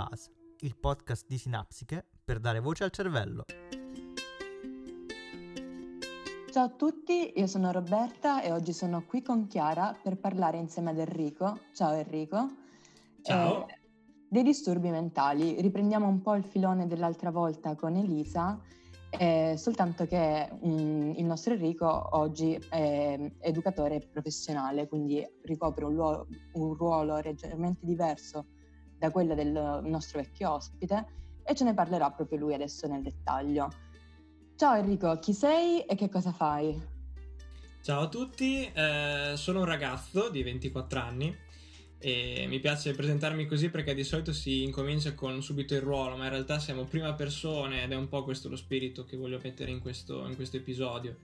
Buzz, il podcast di Sinapsiche per dare voce al cervello. Ciao a tutti, io sono Roberta e oggi sono qui con Chiara per parlare insieme ad Enrico. Ciao Enrico. Ciao. Eh, dei disturbi mentali. Riprendiamo un po' il filone dell'altra volta con Elisa, eh, soltanto che um, il nostro Enrico oggi è educatore professionale, quindi ricopre un, luo- un ruolo leggermente diverso da quello del nostro vecchio ospite e ce ne parlerà proprio lui adesso nel dettaglio. Ciao Enrico, chi sei e che cosa fai? Ciao a tutti, eh, sono un ragazzo di 24 anni e mi piace presentarmi così perché di solito si incomincia con subito il ruolo, ma in realtà siamo prima persone ed è un po' questo lo spirito che voglio mettere in questo, in questo episodio.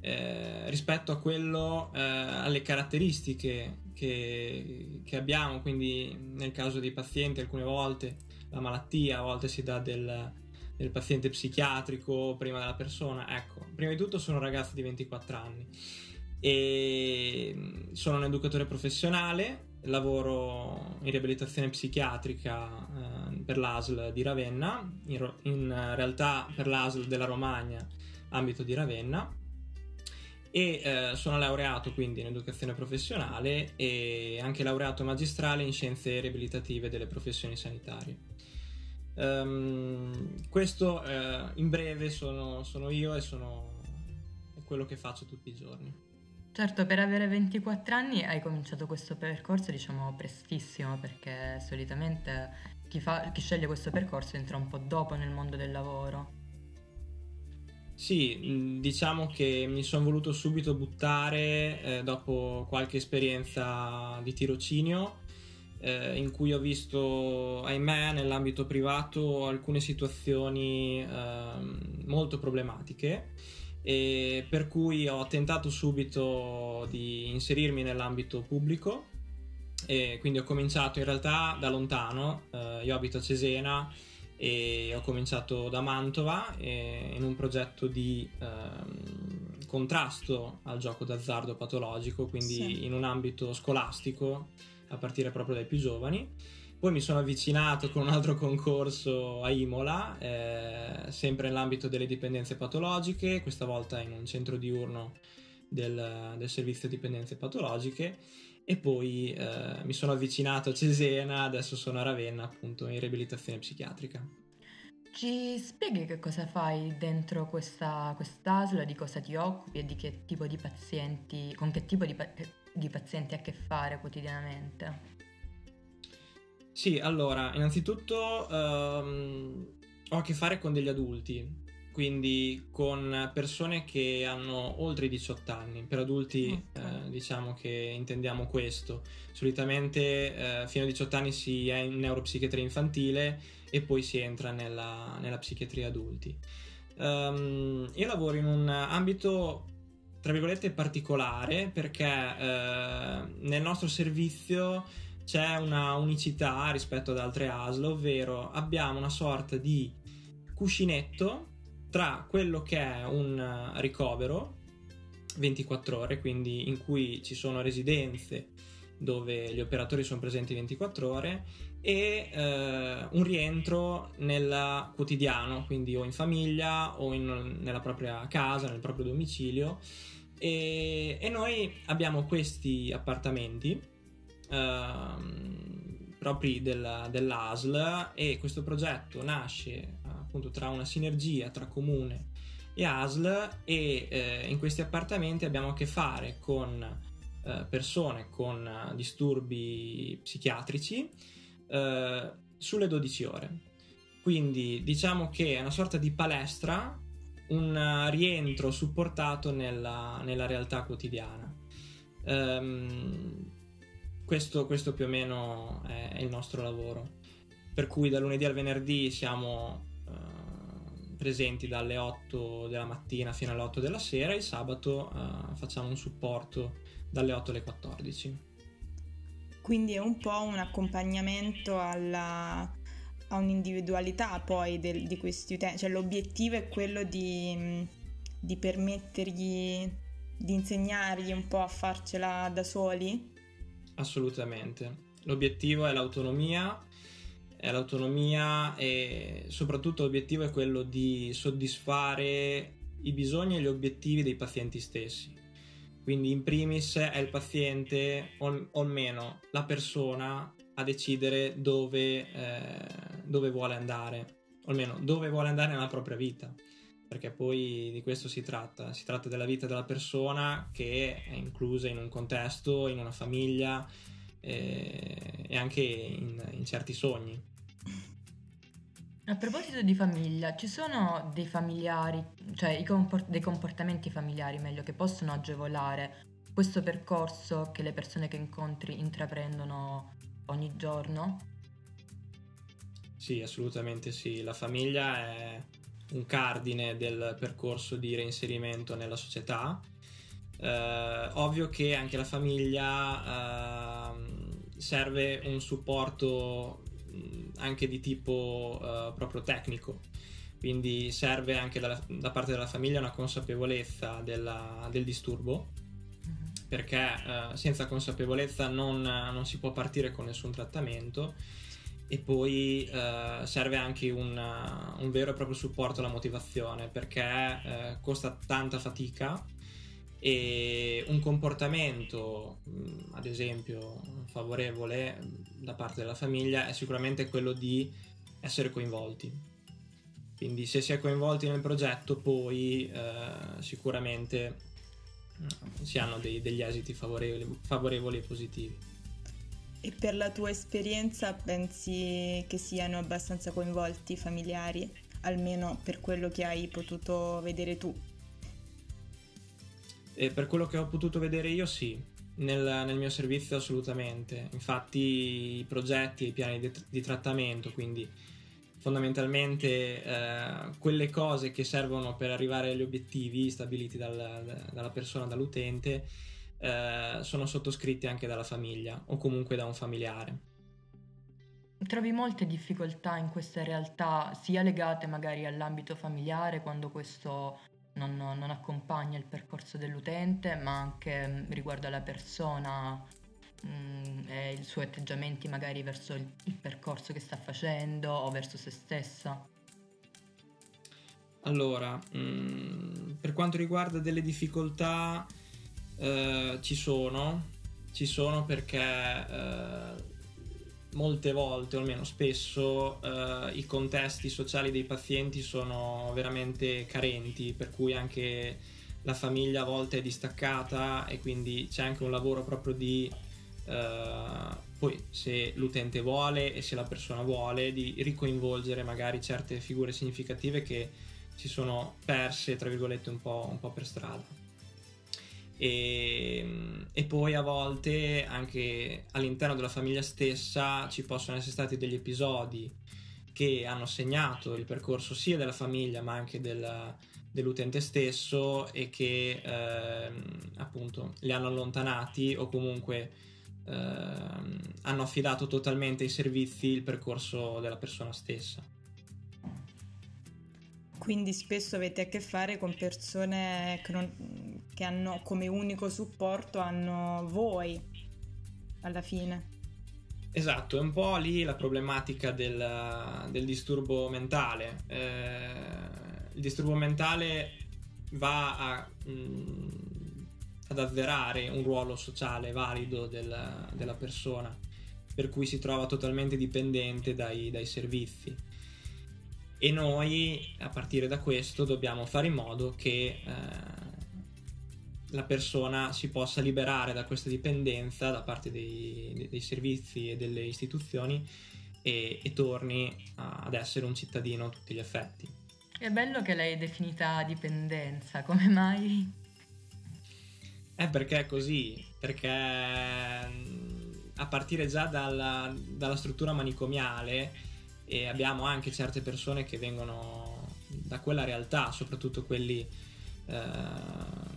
Eh, rispetto a quello, eh, alle caratteristiche che, che, abbiamo, quindi nel caso dei pazienti alcune volte la malattia, a volte si dà del, del paziente psichiatrico prima della persona. Ecco, prima di tutto sono un ragazzo di 24 anni e sono un educatore professionale, lavoro in riabilitazione psichiatrica eh, per l'ASL di Ravenna, in, in realtà per l'ASL della Romagna, ambito di Ravenna e eh, sono laureato quindi in educazione professionale e anche laureato magistrale in scienze riabilitative delle professioni sanitarie. Um, questo uh, in breve sono, sono io e sono quello che faccio tutti i giorni. Certo, per avere 24 anni hai cominciato questo percorso diciamo prestissimo perché solitamente chi, fa, chi sceglie questo percorso entra un po' dopo nel mondo del lavoro. Sì, diciamo che mi sono voluto subito buttare eh, dopo qualche esperienza di tirocinio eh, in cui ho visto, ahimè, nell'ambito privato alcune situazioni eh, molto problematiche e per cui ho tentato subito di inserirmi nell'ambito pubblico e quindi ho cominciato in realtà da lontano, eh, io abito a Cesena e ho cominciato da Mantova in un progetto di ehm, contrasto al gioco d'azzardo patologico, quindi sì. in un ambito scolastico a partire proprio dai più giovani. Poi mi sono avvicinato con un altro concorso a Imola, eh, sempre nell'ambito delle dipendenze patologiche, questa volta in un centro diurno del, del servizio dipendenze patologiche e poi eh, mi sono avvicinato a Cesena, adesso sono a Ravenna appunto in riabilitazione psichiatrica. Ci spieghi che cosa fai dentro questa quest'ASL, di cosa ti occupi e di che tipo di pazienti, con che tipo di, pa- di pazienti hai a che fare quotidianamente? Sì, allora, innanzitutto um, ho a che fare con degli adulti, quindi con persone che hanno oltre i 18 anni. Per adulti okay. eh, diciamo che intendiamo questo. Solitamente eh, fino a 18 anni si è in neuropsichiatria infantile e poi si entra nella, nella psichiatria adulti. Um, io lavoro in un ambito tra virgolette particolare perché eh, nel nostro servizio c'è una unicità rispetto ad altre ASL, ovvero abbiamo una sorta di cuscinetto tra quello che è un ricovero 24 ore, quindi in cui ci sono residenze dove gli operatori sono presenti 24 ore e eh, un rientro nel quotidiano, quindi o in famiglia o in, nella propria casa, nel proprio domicilio. E, e noi abbiamo questi appartamenti eh, propri della, dell'ASL e questo progetto nasce appunto tra una sinergia tra comune e ASL e eh, in questi appartamenti abbiamo a che fare con eh, persone con eh, disturbi psichiatrici eh, sulle 12 ore. Quindi diciamo che è una sorta di palestra, un rientro supportato nella, nella realtà quotidiana. Um, questo, questo, più o meno è, è il nostro lavoro. Per cui da lunedì al venerdì siamo presenti dalle 8 della mattina fino alle 8 della sera, il sabato uh, facciamo un supporto dalle 8 alle 14. Quindi è un po' un accompagnamento alla, a un'individualità poi del, di questi utenti, cioè l'obiettivo è quello di, di permettergli, di insegnargli un po' a farcela da soli? Assolutamente, l'obiettivo è l'autonomia l'autonomia e soprattutto l'obiettivo è quello di soddisfare i bisogni e gli obiettivi dei pazienti stessi. Quindi in primis è il paziente o, almeno la persona a decidere dove, eh, dove vuole andare, o almeno dove vuole andare nella propria vita perché poi di questo si tratta, si tratta della vita della persona che è inclusa in un contesto, in una famiglia eh, e anche in, in, certi sogni. A proposito di famiglia, ci sono dei familiari, cioè comport- dei comportamenti familiari meglio, che possono agevolare questo percorso che le persone che incontri intraprendono ogni giorno? Sì, assolutamente sì. La famiglia è un cardine del percorso di reinserimento nella società. Eh, ovvio che anche la famiglia eh, serve un supporto anche di tipo eh, proprio tecnico, quindi serve anche dalla, da parte della famiglia una consapevolezza della, del disturbo, mm-hmm. perché eh, senza consapevolezza non, non si può partire con nessun trattamento e poi eh, serve anche un, un, vero e proprio supporto alla motivazione perché costa tanta fatica e un comportamento mm, ad esempio favorevole mm, da parte della famiglia è sicuramente quello di essere coinvolti. Quindi se si è coinvolti nel progetto poi eh, sicuramente mm, si hanno dei, degli esiti favorevoli, favorevoli e positivi. E per la tua esperienza pensi che siano abbastanza coinvolti i familiari, almeno per quello che hai potuto vedere tu? E per quello che ho potuto vedere io sì, nel, nel mio servizio assolutamente. Infatti i progetti e i piani di, di trattamento, quindi fondamentalmente eh, quelle cose che servono per arrivare agli obiettivi stabiliti dal, dalla persona, dall'utente, eh, sono sottoscritti anche dalla famiglia o comunque da un familiare. Trovi molte difficoltà in queste realtà, sia legate magari all'ambito familiare, quando questo non, non accompagna il percorso dell'utente, ma anche mm, riguardo alla persona mh, mm, e i suoi atteggiamenti magari verso il, il percorso che sta facendo o verso se stessa. Allora, mh, mm, per quanto riguarda delle difficoltà eh, ci sono, ci sono perché eh, molte volte, o almeno spesso, eh, i contesti sociali dei pazienti sono veramente carenti, per cui anche la famiglia a volte è distaccata e quindi c'è anche un lavoro proprio di Uh, poi se l'utente vuole e se la persona vuole di ricoinvolgere magari certe figure significative che si sono perse tra virgolette un po', un po per strada e, e, poi a volte anche all'interno della famiglia stessa ci possono essere stati degli episodi che hanno segnato il percorso sia della famiglia ma anche del, dell'utente stesso e che eh, appunto li hanno allontanati o comunque eh, hanno affidato totalmente ai servizi il percorso della persona stessa. Quindi spesso avete a che fare con persone che, non, che hanno come unico supporto hanno voi alla fine. Esatto, è un po' lì la problematica del, del disturbo mentale. Eh, il disturbo mentale va a, mh, mm, ad azzerare un ruolo sociale valido del, della persona, per cui si trova totalmente dipendente dai, dai servizi e noi a partire da questo dobbiamo fare in modo che eh, la persona si possa liberare da questa dipendenza da parte dei, dei servizi e delle istituzioni e, e torni a, ad essere un cittadino a tutti gli effetti. È bello che l'hai definita dipendenza, come mai? È perché è così, perché a partire già dalla, dalla struttura manicomiale e abbiamo anche certe persone che vengono da quella realtà, soprattutto quelli... Eh,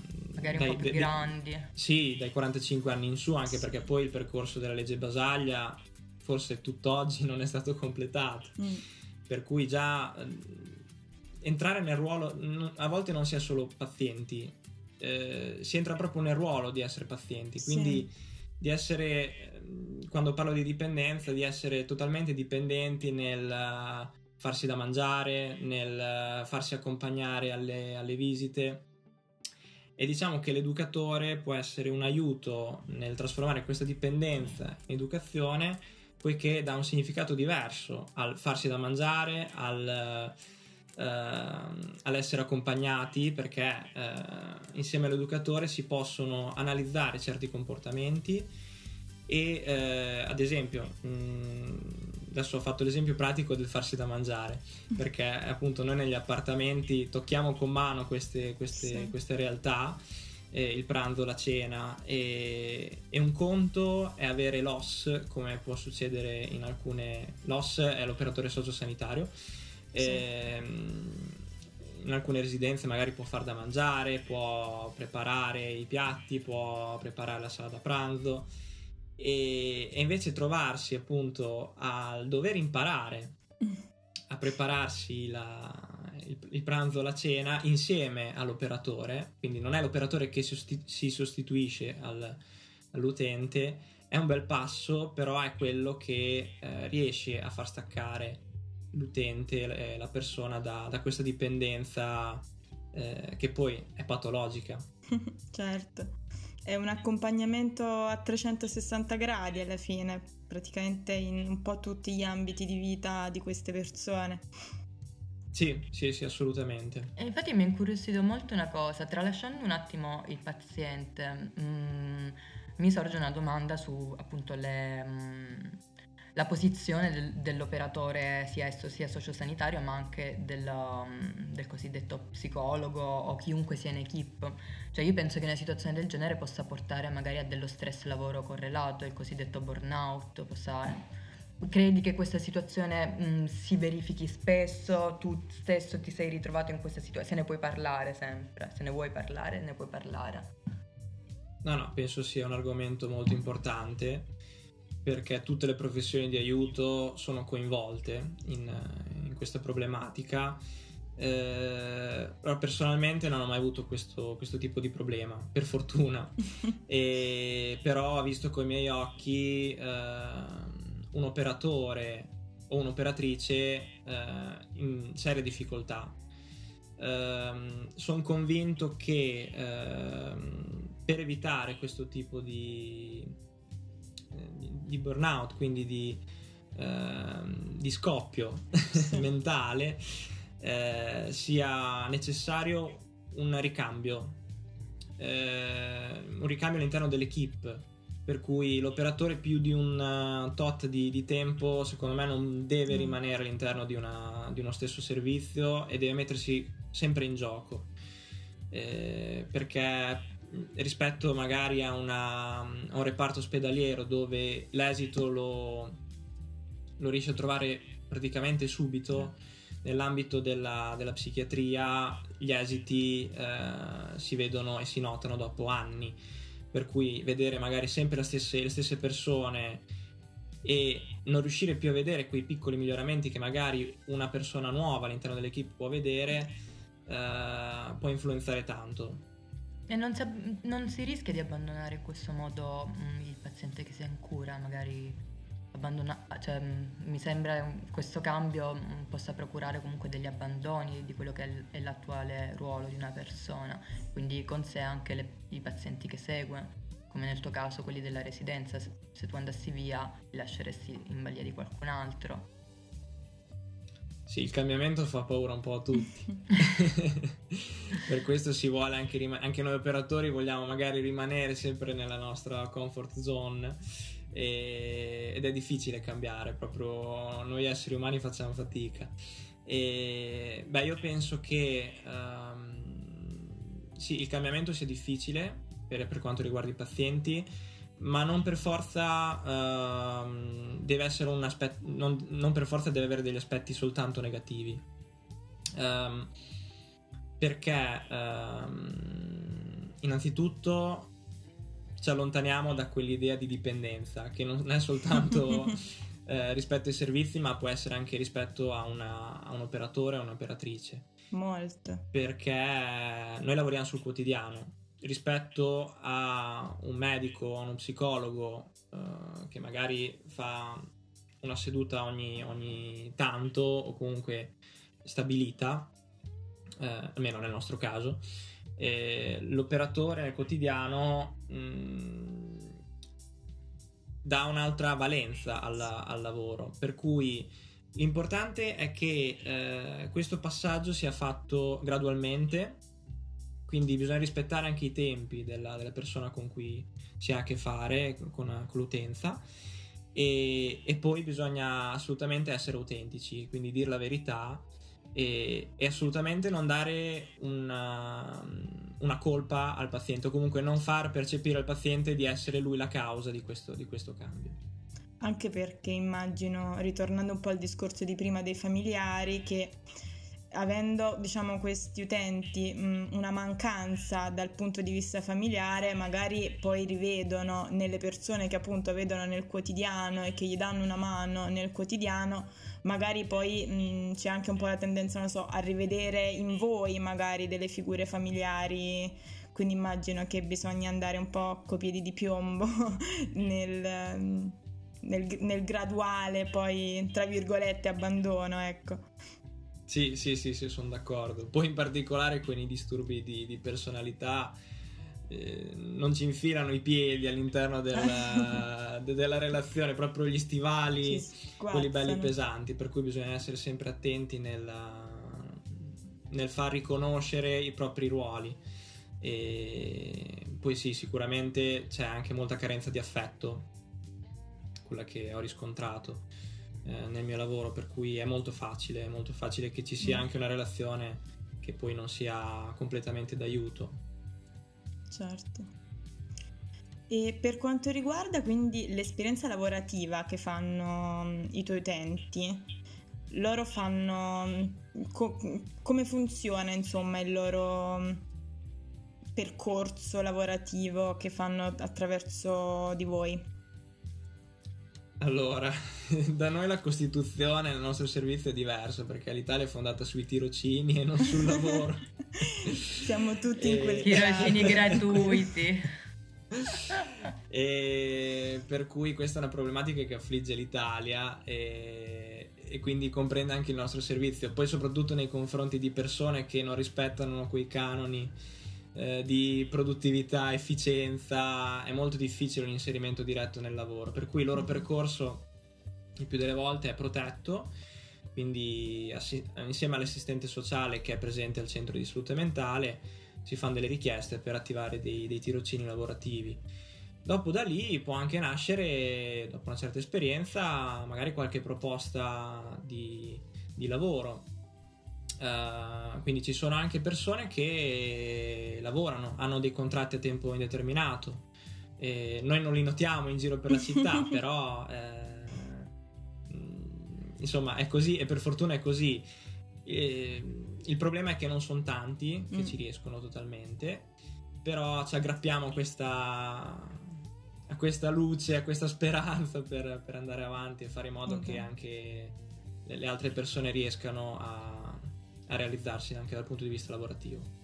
Magari dai, un po' più grandi. sì, dai 45 anni in su, anche perché poi il percorso della legge Basaglia forse tutt'oggi non è stato completato. Mm. Per cui già eh, entrare nel ruolo, a volte non si è solo pazienti, eh, si entra proprio nel ruolo di essere pazienti, quindi... Sì di essere, ehm, quando parlo di dipendenza, di essere totalmente dipendenti nel farsi da mangiare, nel farsi accompagnare alle, alle visite. E diciamo che l'educatore può essere un aiuto nel trasformare questa dipendenza in educazione, poiché dà un significato diverso al farsi da mangiare, al eh, all'essere accompagnati perché eh, insieme all'educatore si possono analizzare certi comportamenti e eh, ad esempio mh, mm, adesso ho fatto l'esempio pratico del farsi da mangiare perché appunto noi negli appartamenti tocchiamo con mano queste, queste, sì. queste realtà eh, il pranzo, la cena e, e, un conto è avere l'OS come può succedere in alcune l'OS è l'operatore sociosanitario sì. Ehm, in alcune residenze magari può far da mangiare, può preparare i piatti, può preparare la sala da pranzo e, e invece trovarsi appunto al dover imparare a prepararsi la, il, il, pranzo, la cena insieme all'operatore, quindi non è l'operatore che sostitu- si sostituisce al, all'utente, è un bel passo, però è quello che eh, riesce a far staccare l'utente, la persona da, da questa dipendenza eh, che poi è patologica. certo, è un accompagnamento a 360 gradi alla fine, praticamente in un po' tutti gli ambiti di vita di queste persone. Sì, sì, sì, assolutamente. E infatti mi ha incuriosito molto una cosa, tralasciando un attimo il paziente, mh, mm, mi sorge una domanda su appunto le... Mh, mm, la posizione del, dell'operatore sia esso sia sociosanitario ma anche del, um, del, cosiddetto psicologo o chiunque sia in equip. Cioè io penso che una situazione del genere possa portare magari a dello stress lavoro correlato, il cosiddetto burnout, possa... Credi che questa situazione mh, si verifichi spesso? Tu stesso ti sei ritrovato in questa situazione? Se ne puoi parlare sempre, se ne vuoi parlare, ne puoi parlare. No, no, penso sia un argomento molto importante perché tutte le professioni di aiuto sono coinvolte in, in questa problematica. Eh, però personalmente non ho mai avuto questo, questo tipo di problema, per fortuna. e, però ho visto con i miei occhi eh, un operatore o un'operatrice eh, in serie difficoltà. Ehm, sono convinto che ehm, per evitare questo tipo di, di burnout, quindi di, eh, di scoppio mentale, eh, sia necessario un ricambio, eh, un ricambio all'interno dell'equipe. Per cui l'operatore più di un uh, tot di, di, tempo, secondo me, non deve mm. rimanere all'interno di, una, di, uno stesso servizio e deve mettersi sempre in gioco. Eh, perché rispetto magari a, una, a, un reparto ospedaliero dove l'esito lo, lo riesce a trovare praticamente subito nell'ambito della, della psichiatria gli esiti eh, si vedono e si notano dopo anni. Per cui vedere magari sempre stesse, le stesse persone e non riuscire più a vedere quei piccoli miglioramenti che magari una persona nuova all'interno dell'equipe può vedere eh, può influenzare tanto e non si, non si, rischia di abbandonare in questo modo mh, mm, il paziente che sia in cura, magari abbandona, cioè, mh, mm, mi sembra che questo cambio mh, mm, possa procurare comunque degli abbandoni di quello che è, è l'attuale ruolo di una persona, quindi con sé anche le, i pazienti che segue, come nel tuo caso quelli della residenza, se, se tu andassi via li lasceresti in balia di qualcun altro. Sì, il cambiamento fa paura un po' a tutti. per questo si vuole anche, rim- anche noi operatori vogliamo magari rimanere sempre nella nostra comfort zone e- ed è difficile cambiare, proprio noi esseri umani facciamo fatica. E beh, io penso che um, sì, il cambiamento sia difficile per, per quanto riguarda i pazienti ma non per forza uh, deve essere un aspetto non, non, per forza deve avere degli aspetti soltanto negativi. Um, perché um, innanzitutto ci allontaniamo da quell'idea di dipendenza che non è soltanto eh, rispetto ai servizi ma può essere anche rispetto a, una, a un operatore o un'operatrice. Molto. Perché noi lavoriamo sul quotidiano rispetto a un medico o uno psicologo uh, che magari fa una seduta ogni, ogni tanto o comunque stabilita, eh, almeno nel nostro caso, eh, l'operatore nel quotidiano mh, mm, dà un'altra valenza alla, al lavoro, per cui l'importante è che eh, questo passaggio sia fatto gradualmente, quindi bisogna rispettare anche i tempi della, della persona con cui si ha a che fare, con, con l'utenza. E, e, poi bisogna assolutamente essere autentici, quindi dire la verità e, e assolutamente non dare una, una, colpa al paziente o comunque non far percepire al paziente di essere lui la causa di questo, di questo cambio. Anche perché immagino, ritornando un po' al discorso di prima dei familiari, che avendo diciamo questi utenti mh, una mancanza dal punto di vista familiare magari poi rivedono nelle persone che appunto vedono nel quotidiano e che gli danno una mano nel quotidiano magari poi mh, c'è anche un po' la tendenza non so a rivedere in voi magari delle figure familiari. Quindi immagino che bisogna andare un po' coi piedi di piombo nel, nel, nel graduale poi tra virgolette abbandono ecco sì, sì, sì, sì, sono d'accordo. Poi in particolare con i disturbi di, di personalità eh, non ci infilano i piedi all'interno della, della relazione, proprio gli stivali, quelli belli pesanti, per cui bisogna essere sempre attenti nella, nel far riconoscere i propri ruoli. E poi sì, sicuramente c'è anche molta carenza di affetto, quella che ho riscontrato eh, nel mio lavoro, per cui è molto facile, è molto facile che ci sia mm. anche una relazione che poi non sia completamente d'aiuto. Certo. E per quanto riguarda quindi l'esperienza lavorativa che fanno mm, i tuoi utenti, loro fanno mm, co- come funziona insomma il loro percorso lavorativo che fanno attraverso di voi? Allora, da noi la Costituzione nel nostro servizio è diversa perché l'Italia è fondata sui tirocini e non sul lavoro. Siamo tutti e... in quel tirocini gratuiti. e per cui questa è una problematica che affligge l'Italia e, e quindi comprende anche il nostro servizio. Poi soprattutto nei confronti di persone che non rispettano quei canoni eh, di produttività, efficienza, è molto difficile un inserimento diretto nel lavoro, per cui il loro percorso il più delle volte è protetto, quindi assi- insieme all'assistente sociale che è presente al centro di salute mentale si fanno delle richieste per attivare dei, dei tirocini lavorativi. Dopo da lì può anche nascere, dopo una certa esperienza, magari qualche proposta di, di lavoro Uh, quindi ci sono anche persone che lavorano, hanno dei contratti a tempo indeterminato. E noi non li notiamo in giro per la città, però eh, insomma è così e per fortuna è così. E, il problema è che non sono tanti che mm. ci riescono totalmente, però ci aggrappiamo a questa, a questa luce, a questa speranza per, per andare avanti e fare in modo okay. che anche le, le altre persone riescano a a realizzarsi anche dal punto di vista lavorativo.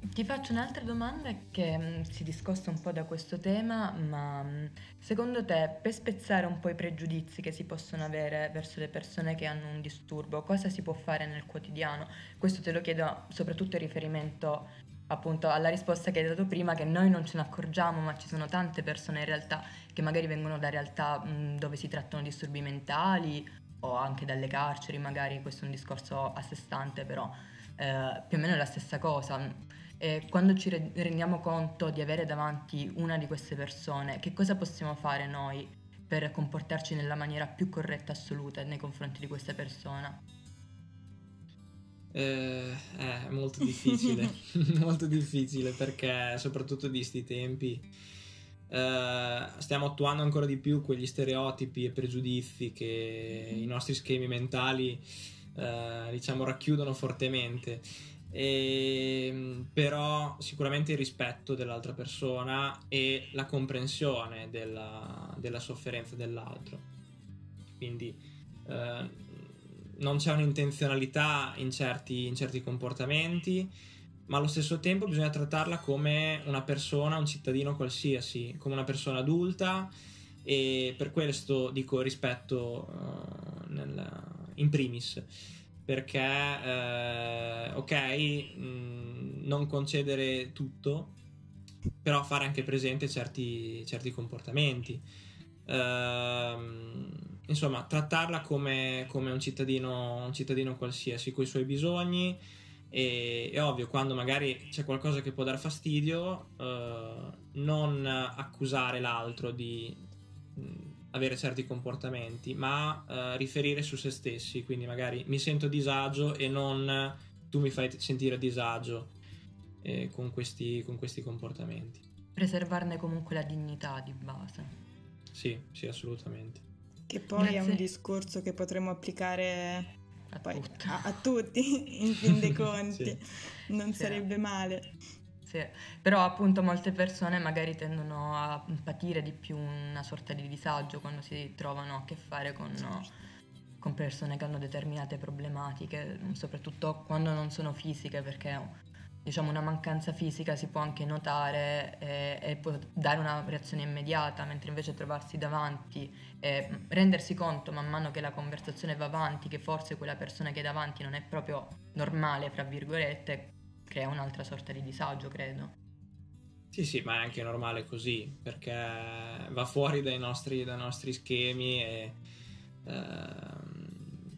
Ti faccio un'altra domanda che mm, si discosta un po' da questo tema, ma mm, secondo te per spezzare un po' i pregiudizi che si possono avere verso le persone che hanno un disturbo, cosa si può fare nel quotidiano? Questo te lo chiedo soprattutto in riferimento appunto alla risposta che hai dato prima, che noi non ce ne accorgiamo, ma ci sono tante persone in realtà che magari vengono da realtà mh, mm, dove si trattano disturbi mentali o anche dalle carceri, magari questo è un discorso a sé stante, però eh, più o meno è la stessa cosa. E quando ci rendiamo conto di avere davanti una di queste persone, che cosa possiamo fare noi per comportarci nella maniera più corretta assoluta nei confronti di questa persona? Eh, è molto difficile, molto difficile perché soprattutto di sti tempi eh, stiamo attuando ancora di più quegli stereotipi e pregiudizi che i nostri schemi mentali uh, diciamo racchiudono fortemente. E, però sicuramente il rispetto dell'altra persona e la comprensione della, della sofferenza dell'altro. Quindi uh, non c'è un'intenzionalità in certi, in certi comportamenti ma allo stesso tempo bisogna trattarla come una persona, un cittadino qualsiasi, come una persona adulta e per questo dico rispetto uh, nel, in primis. Perché eh, ok mh, mm, non concedere tutto però fare anche presente certi, certi comportamenti. Uh, insomma trattarla come, come un, cittadino, un cittadino qualsiasi con i suoi bisogni e, è ovvio quando magari c'è qualcosa che può dar fastidio uh, non accusare l'altro di mh, avere certi comportamenti ma uh, riferire su se stessi. Quindi magari mi sento disagio e non tu mi fai sentire disagio eh, con, questi, con questi comportamenti. Preservarne comunque la dignità di base. Sì sì assolutamente. Che poi Grazie. è un discorso che potremmo applicare a, poi, a, a tutti, in fin dei conti, sì. non sì. sarebbe male. Sì, però appunto molte persone magari tendono a patire di più una sorta di disagio quando si trovano a che fare con, certo. con persone che hanno determinate problematiche, soprattutto quando non sono fisiche, perché diciamo, una mancanza fisica si può anche notare e, e, può dare una reazione immediata, mentre invece trovarsi davanti e rendersi conto man mano che la conversazione va avanti, che forse quella persona che è davanti non è proprio normale, fra virgolette, crea un'altra sorta di disagio, credo. Sì, sì, ma è anche normale così, perché va fuori dai nostri, dai nostri schemi e... Eh,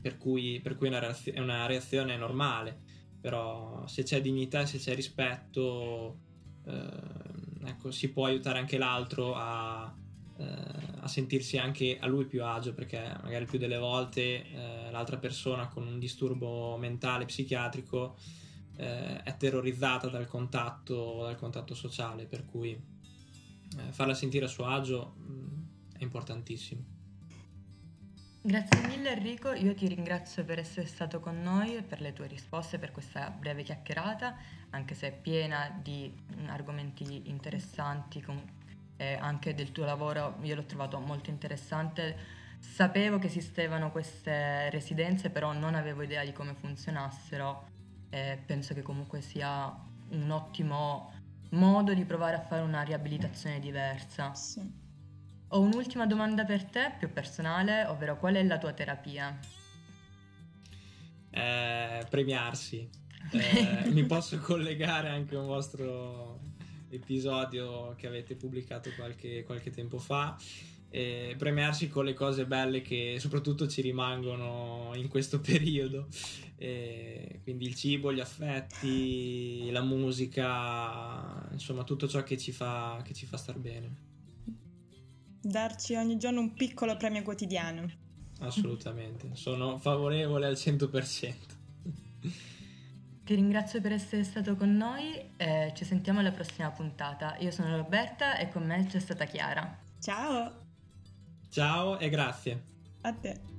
per cui, per cui è, una reazione, è una reazione normale però se c'è dignità, se c'è rispetto, eh, ecco, si può aiutare anche l'altro a, eh, a, sentirsi anche a lui più agio, perché magari più delle volte eh, l'altra persona con un disturbo mentale, psichiatrico, eh, è terrorizzata dal contatto, dal contatto sociale, per cui eh, farla sentire a suo agio mh, mm, è importantissimo. Grazie mille Enrico, io ti ringrazio per essere stato con noi e per le tue risposte, per questa breve chiacchierata, anche se è piena di argomenti interessanti, con, eh, anche del tuo lavoro io l'ho trovato molto interessante. Sapevo che esistevano queste residenze, però non avevo idea di come funzionassero e penso che comunque sia un ottimo modo di provare a fare una riabilitazione diversa. Sì. Ho un'ultima domanda per te, più personale, ovvero qual è la tua terapia? Eh, premiarsi. Eh, mi posso collegare anche a un vostro episodio che avete pubblicato qualche, qualche tempo fa. Eh, premiarsi con le cose belle che soprattutto ci rimangono in questo periodo. Eh, quindi il cibo, gli affetti, la musica, insomma tutto ciò che ci fa, che ci fa star bene darci ogni giorno un piccolo premio quotidiano. Assolutamente, sono favorevole al 100%. Ti ringrazio per essere stato con noi e ci sentiamo alla prossima puntata. Io sono Roberta e con me c'è stata Chiara. Ciao! Ciao e grazie. A te.